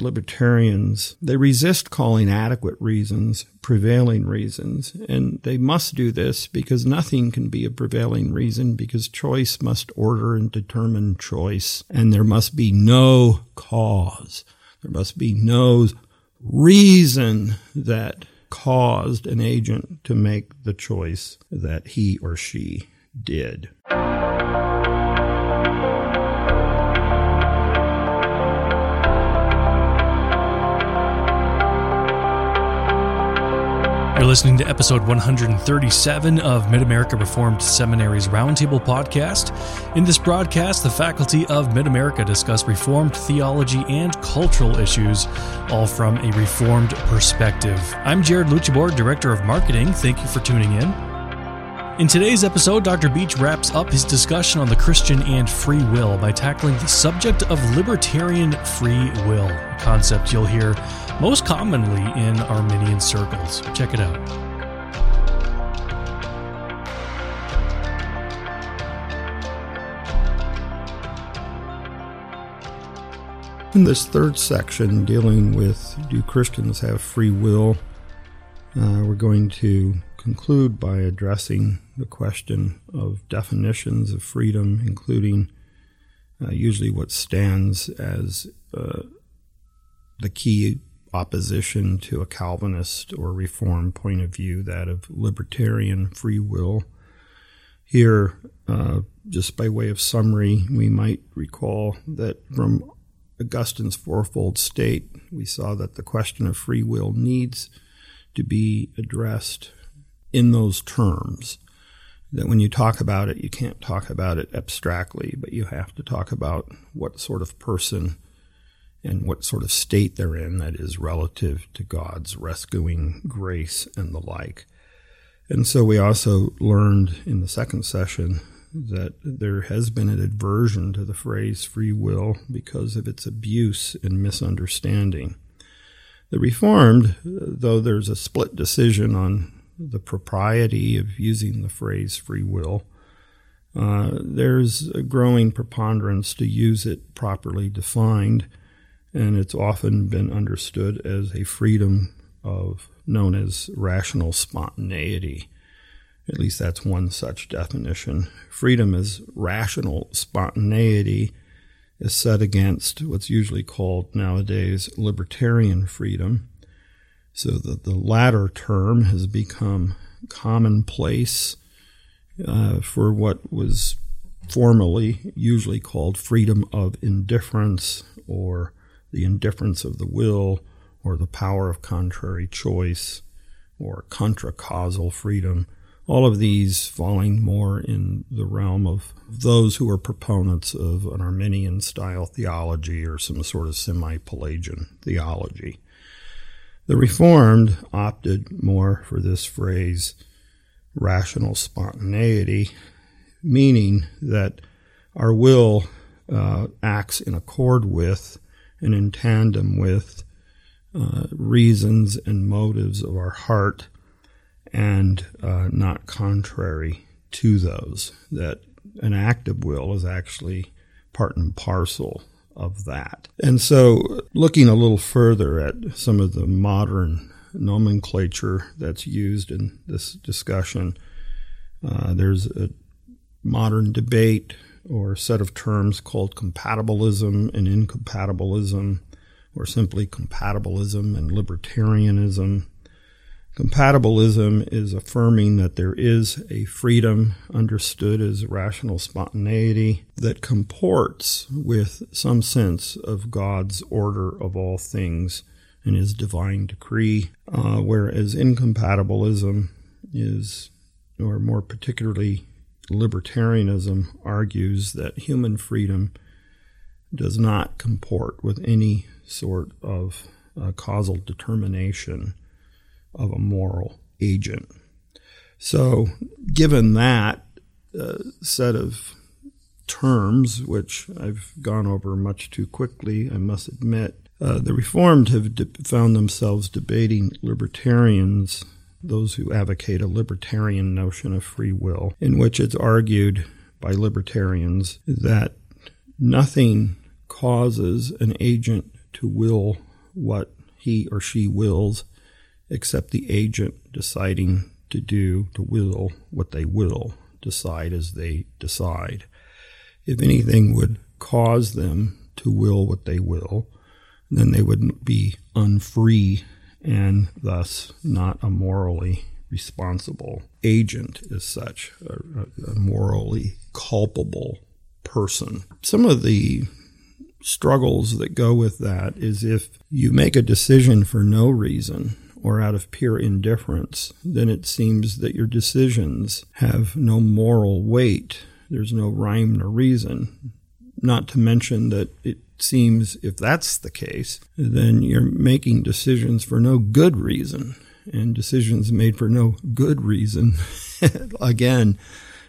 libertarians, they resist calling adequate reasons prevailing reasons. And they must do this because nothing can be a prevailing reason because choice must order and determine choice. And there must be no cause. There must be no reason that caused an agent to make the choice that he or she did. You're listening to episode 137 of Mid America Reformed Seminary's Roundtable podcast. In this broadcast, the faculty of Mid America discuss Reformed theology and cultural issues, all from a Reformed perspective. I'm Jared Luchabor, Director of Marketing. Thank you for tuning in. In today's episode, Dr. Beach wraps up his discussion on the Christian and free will by tackling the subject of libertarian free will, a concept you'll hear most commonly in Arminian circles. Check it out. In this third section, dealing with do Christians have free will, uh, we're going to conclude by addressing the question of definitions of freedom, including uh, usually what stands as uh, the key opposition to a Calvinist or Reformed point of view, that of libertarian free will. Here, uh, just by way of summary, we might recall that from Augustine's fourfold state, we saw that the question of free will needs to be addressed in those terms. That when you talk about it, you can't talk about it abstractly, but you have to talk about what sort of person and what sort of state they're in that is relative to God's rescuing grace and the like. And so we also learned in the second session that there has been an aversion to the phrase free will because of its abuse and misunderstanding. The Reformed, though there's a split decision on the propriety of using the phrase free will, uh, there's a growing preponderance to use it properly defined and it's often been understood as a freedom of known as rational spontaneity. At least that's one such definition. Freedom as rational spontaneity is set against what's usually called nowadays libertarian freedom. So that the latter term has become commonplace uh, for what was formerly usually called freedom of indifference or the indifference of the will or the power of contrary choice or contra causal freedom, all of these falling more in the realm of those who are proponents of an Arminian style theology or some sort of semi Pelagian theology. The Reformed opted more for this phrase, rational spontaneity, meaning that our will uh, acts in accord with and in tandem with uh, reasons and motives of our heart and uh, not contrary to those. That an active will is actually part and parcel of that. And so, looking a little further at some of the modern nomenclature that's used in this discussion, uh, there's a modern debate or set of terms called compatibilism and incompatibilism, or simply compatibilism and libertarianism. Compatibilism is affirming that there is a freedom understood as rational spontaneity that comports with some sense of God's order of all things and his divine decree, uh, whereas incompatibilism is, or more particularly libertarianism argues that human freedom does not comport with any sort of uh, causal determination of a moral agent. So, given that uh, set of terms, which I've gone over much too quickly, I must admit, uh, the Reformed have de- found themselves debating libertarians those who advocate a libertarian notion of free will, in which it's argued by libertarians that nothing causes an agent to will what he or she wills, except the agent deciding to do, to will what they will, decide as they decide. If anything would cause them to will what they will, then they would be unfree and thus not a morally responsible agent as such, a, a morally culpable person. Some of the struggles that go with that is if you make a decision for no reason or out of pure indifference, then it seems that your decisions have no moral weight. There's no rhyme nor reason. Not to mention that it seems if that's the case, then you're making decisions for no good reason. And decisions made for no good reason, again,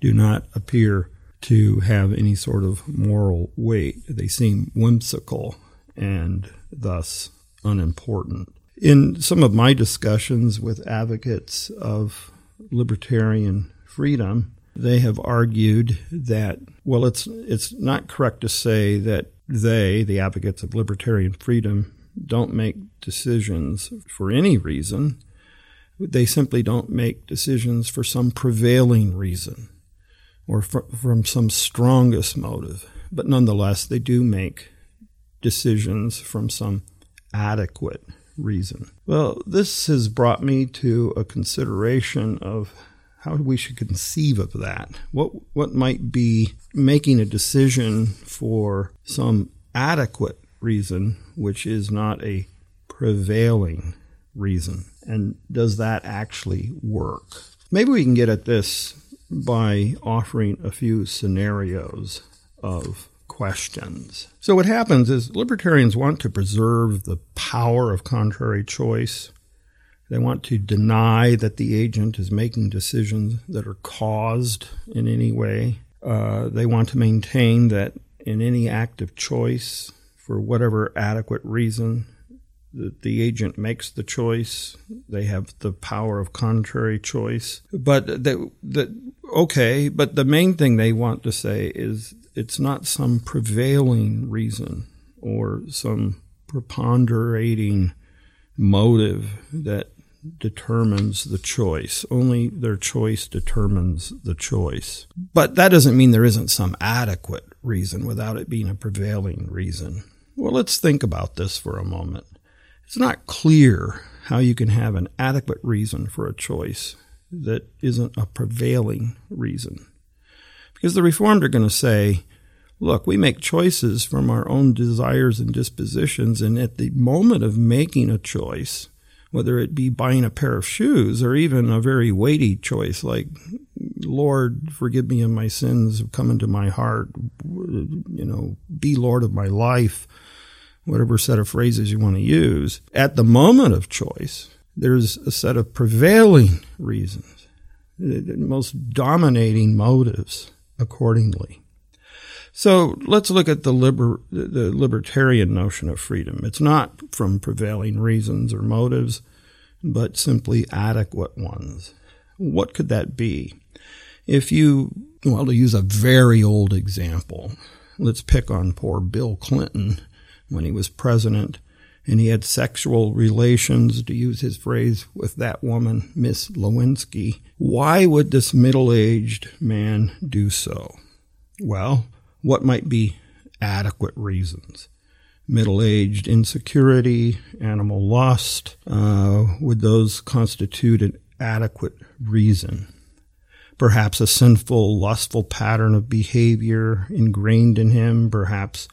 do not appear to have any sort of moral weight. They seem whimsical and thus unimportant. In some of my discussions with advocates of libertarian freedom, they have argued that well it's it's not correct to say that they the advocates of libertarian freedom don't make decisions for any reason. They simply don't make decisions for some prevailing reason or for, from some strongest motive. But nonetheless they do make decisions from some adequate reason well this has brought me to a consideration of how we should conceive of that. What what might be making a decision for some adequate reason, which is not a prevailing reason, and does that actually work? Maybe we can get at this by offering a few scenarios of questions. So, what happens is libertarians want to preserve the power of contrary choice they want to deny that the agent is making decisions that are caused in any way. Uh, they want to maintain that in any act of choice, for whatever adequate reason, that the agent makes the choice. They have the power of contrary choice. But that, okay, but the main thing they want to say is it's not some prevailing reason or some preponderating motive that determines the choice. Only their choice determines the choice. But that doesn't mean there isn't some adequate reason without it being a prevailing reason. Well, let's think about this for a moment. It's not clear how you can have an adequate reason for a choice that isn't a prevailing reason. Because the Reformed are going to say, look, we make choices from our own desires and dispositions, and at the moment of making a choice, whether it be buying a pair of shoes or even a very weighty choice like, Lord, forgive me of my sins, come into my heart, you know, be Lord of my life, whatever set of phrases you want to use. At the moment of choice, there's a set of prevailing reasons, the most dominating motives accordingly. So let's look at the, liber, the libertarian notion of freedom. It's not from prevailing reasons or motives, but simply adequate ones. What could that be? If you, well, to use a very old example, let's pick on poor Bill Clinton when he was president and he had sexual relations, to use his phrase, with that woman, Miss Lewinsky. Why would this middle aged man do so? Well, what might be adequate reasons? Middle aged insecurity, animal lust, uh, would those constitute an adequate reason? Perhaps a sinful, lustful pattern of behavior ingrained in him. Perhaps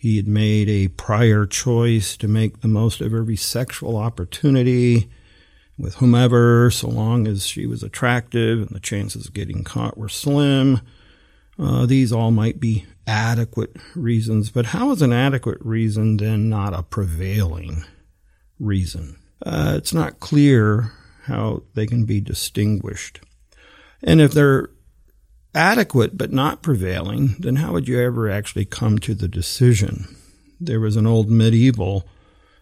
he had made a prior choice to make the most of every sexual opportunity with whomever, so long as she was attractive and the chances of getting caught were slim. Uh, these all might be adequate reasons, but how is an adequate reason then not a prevailing reason? Uh, it's not clear how they can be distinguished. And if they're adequate but not prevailing, then how would you ever actually come to the decision? There was an old medieval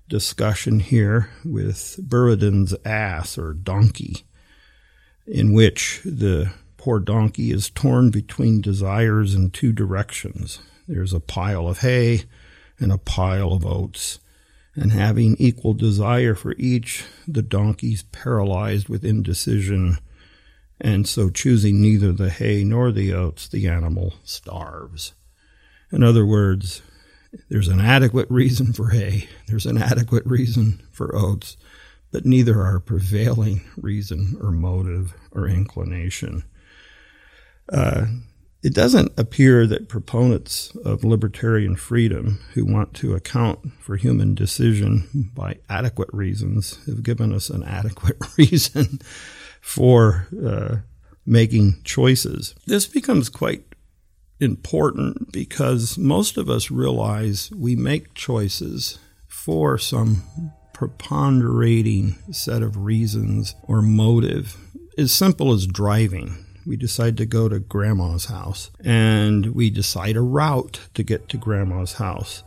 discussion here with Buridan's ass or donkey, in which the poor donkey is torn between desires in two directions. There's a pile of hay and a pile of oats. and having equal desire for each, the donkey's paralyzed with indecision, and so choosing neither the hay nor the oats, the animal starves. In other words, there's an adequate reason for hay, there's an adequate reason for oats, but neither are prevailing reason or motive or inclination. Uh, it doesn't appear that proponents of libertarian freedom who want to account for human decision by adequate reasons have given us an adequate reason for uh, making choices. This becomes quite important because most of us realize we make choices for some preponderating set of reasons or motive. As simple as driving. We decide to go to grandma's house and we decide a route to get to grandma's house.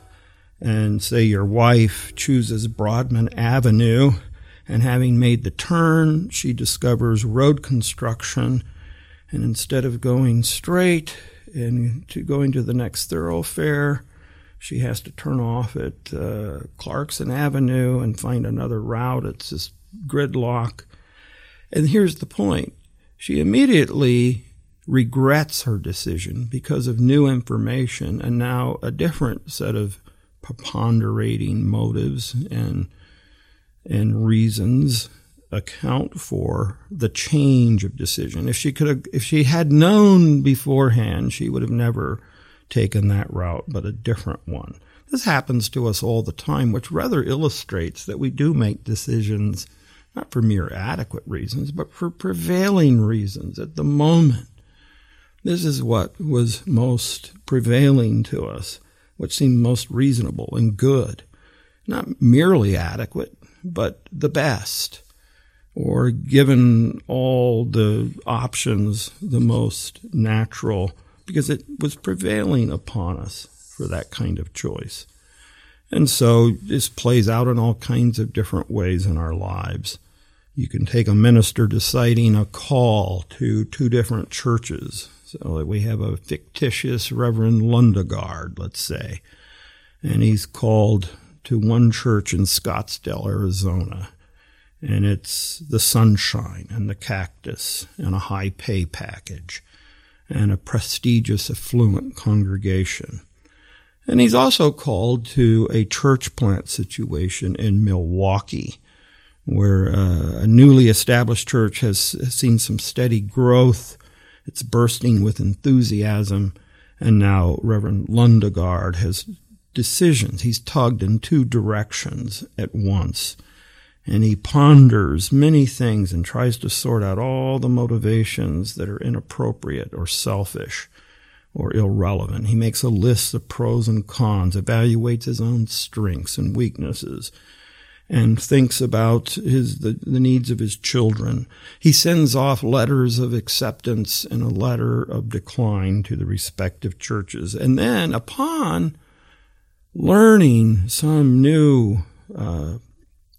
And say your wife chooses Broadman Avenue and having made the turn, she discovers road construction. And instead of going straight, and to going to the next thoroughfare, she has to turn off at uh, Clarkson Avenue and find another route. It's just gridlock. And here's the point she immediately regrets her decision because of new information and now a different set of preponderating motives and and reasons account for the change of decision. If she could have, if she had known beforehand, she would have never taken that route, but a different one. This happens to us all the time, which rather illustrates that we do make decisions not for mere adequate reasons, but for prevailing reasons at the moment. This is what was most prevailing to us, what seemed most reasonable and good. Not merely adequate, but the best or given all the options the most natural because it was prevailing upon us for that kind of choice. And so this plays out in all kinds of different ways in our lives. You can take a minister deciding a call to two different churches. So we have a fictitious Reverend Lundegard, let's say, and he's called to one church in Scottsdale, Arizona and it's the sunshine and the cactus and a high pay package and a prestigious, affluent congregation. And he's also called to a church plant situation in Milwaukee, where uh, a newly established church has, seen some steady growth. It's bursting with enthusiasm. And now Reverend Lundegard has decisions. He's tugged in two directions at once and he ponders many things and tries to sort out all the motivations that are inappropriate or selfish or irrelevant. He makes a list of pros and cons, evaluates his own strengths and weaknesses, and thinks about his the, the needs of his children. He sends off letters of acceptance and a letter of decline to the respective churches. And then upon learning some new uh,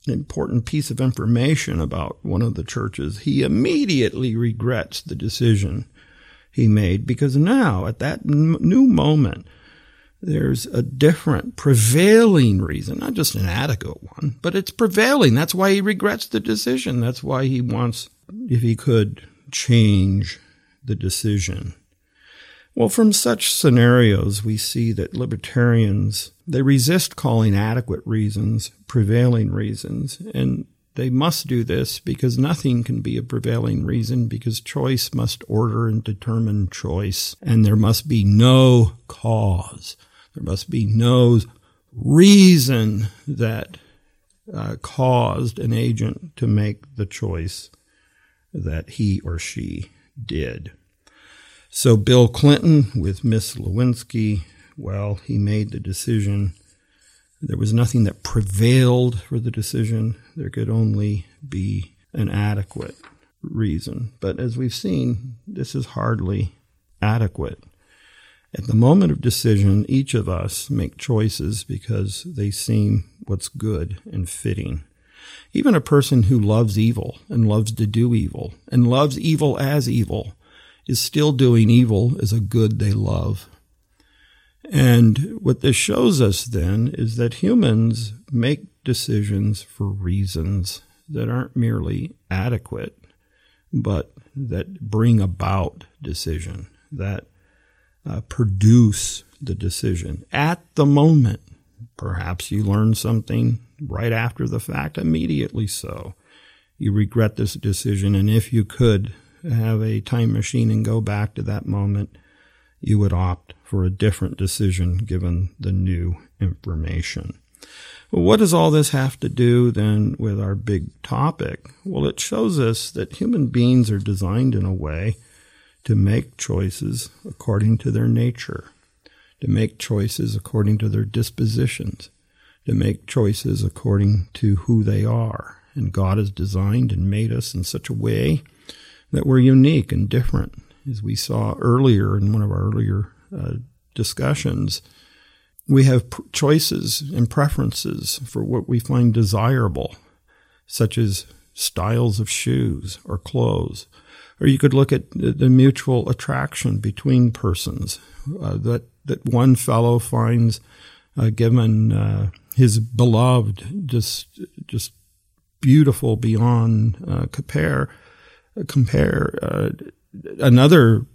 important piece of information about one of the churches, he immediately regrets the decision he made because now, at that new moment, there's a different prevailing reason, not just an adequate one, but it's prevailing. That's why he regrets the decision. That's why he wants, if he could, change the decision. Well, from such scenarios, we see that libertarians, they resist calling adequate reasons prevailing reasons. And they must do this because nothing can be a prevailing reason because choice must order and determine choice. And there must be no cause. There must be no reason that uh, caused an agent to make the choice that he or she did. So Bill Clinton with Miss Lewinsky, well, he made the decision. There was nothing that prevailed for the decision. There could only be an adequate reason. But as we've seen, this is hardly adequate. At the moment of decision, each of us make choices because they seem what's good and fitting. Even a person who loves evil and loves to do evil and loves evil as evil is still doing evil as a good they love. And what this shows us then is that humans make decisions for reasons that aren't merely adequate, but that bring about decision, that uh, produce the decision at the moment. Perhaps you learn something right after the fact, immediately so. You regret this decision, and if you could have a time machine and go back to that moment, you would opt for a different decision given the new information. Well, what does all this have to do then with our big topic? Well, it shows us that human beings are designed in a way to make choices according to their nature, to make choices according to their dispositions, to make choices according to who they are. And God has designed and made us in such a way that we're unique and different. As we saw earlier in one of our earlier uh, discussions, we have pr- choices and preferences for what we find desirable, such as styles of shoes or clothes. Or you could look at the mutual attraction between persons uh, that that one fellow finds uh, given uh, his beloved just just beautiful beyond uh, compare compare uh, another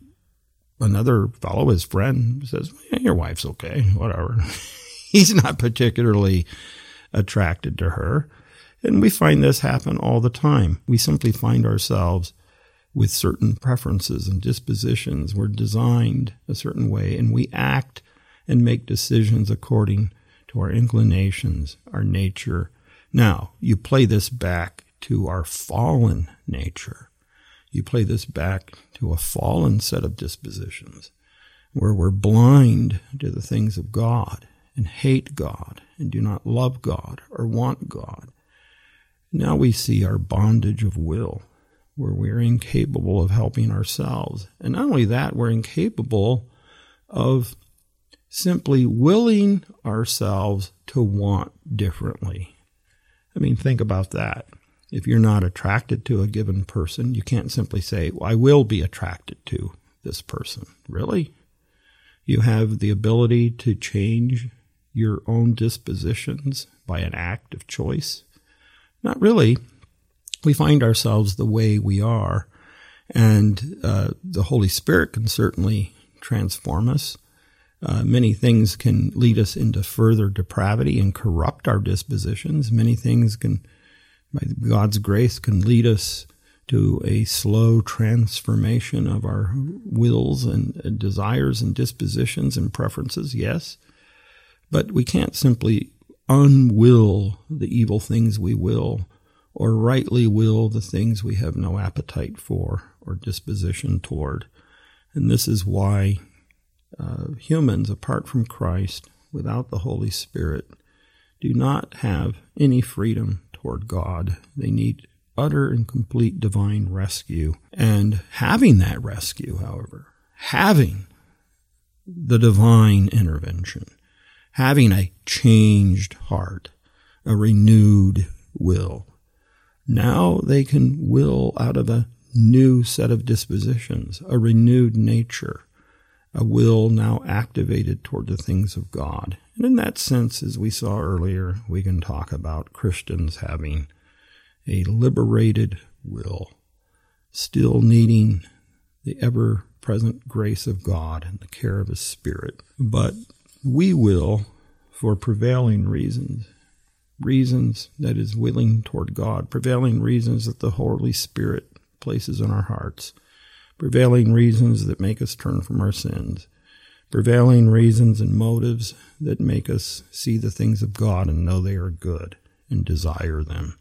another fellow, his friend, says, yeah, "Your wife's okay, whatever." He's not particularly attracted to her, and we find this happen all the time. We simply find ourselves with certain preferences and dispositions. We're designed a certain way, and we act and make decisions according to our inclinations, our nature. Now, you play this back to our fallen nature. You play this back to a fallen set of dispositions where we're blind to the things of God and hate God and do not love God or want God. Now we see our bondage of will, where we're incapable of helping ourselves. And not only that, we're incapable of simply willing ourselves to want differently. I mean, think about that. If you're not attracted to a given person, you can't simply say, well, I will be attracted to this person. Really? You have the ability to change your own dispositions by an act of choice? Not really. We find ourselves the way we are, and uh, the Holy Spirit can certainly transform us. Uh, many things can lead us into further depravity and corrupt our dispositions. Many things can God's grace, can lead us to a slow transformation of our wills and desires and dispositions and preferences, yes. But we can't simply unwill the evil things we will or rightly will the things we have no appetite for or disposition toward. And this is why uh, humans, apart from Christ, without the Holy Spirit, do not have any freedom toward God. They need utter and complete divine rescue. And having that rescue, however, having the divine intervention, having a changed heart, a renewed will, now they can will out of a new set of dispositions, a renewed nature, a will now activated toward the things of God. And in that sense, as we saw earlier, we can talk about Christians having a liberated will, still needing the ever present grace of God and the care of His Spirit. But we will, for prevailing reasons, reasons that is willing toward God, prevailing reasons that the Holy Spirit places in our hearts, prevailing reasons that make us turn from our sins prevailing reasons and motives that make us see the things of God and know they are good and desire them.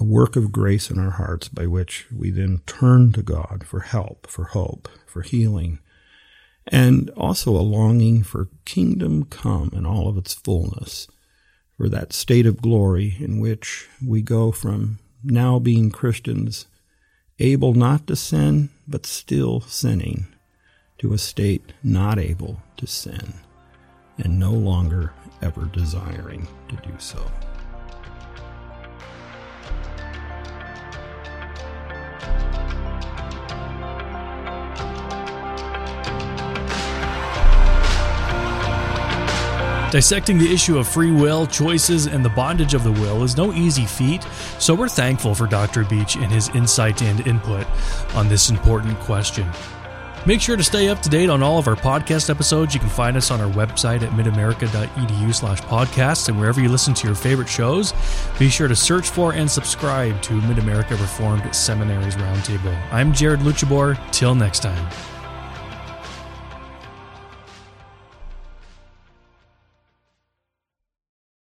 A work of grace in our hearts by which we then turn to God for help, for hope, for healing, and also a longing for kingdom come in all of its fullness, for that state of glory in which we go from now being Christians, able not to sin, but still sinning to a state not able to sin and no longer ever desiring to do so. Dissecting the issue of free will, choices, and the bondage of the will is no easy feat, so we're thankful for Dr. Beach and his insight and input on this important question. Make sure to stay up to date on all of our podcast episodes. You can find us on our website at midamerica.edu slash podcasts and wherever you listen to your favorite shows. Be sure to search for and subscribe to Mid America Reformed Seminary's Roundtable. I'm Jared Luchabor. Till next time.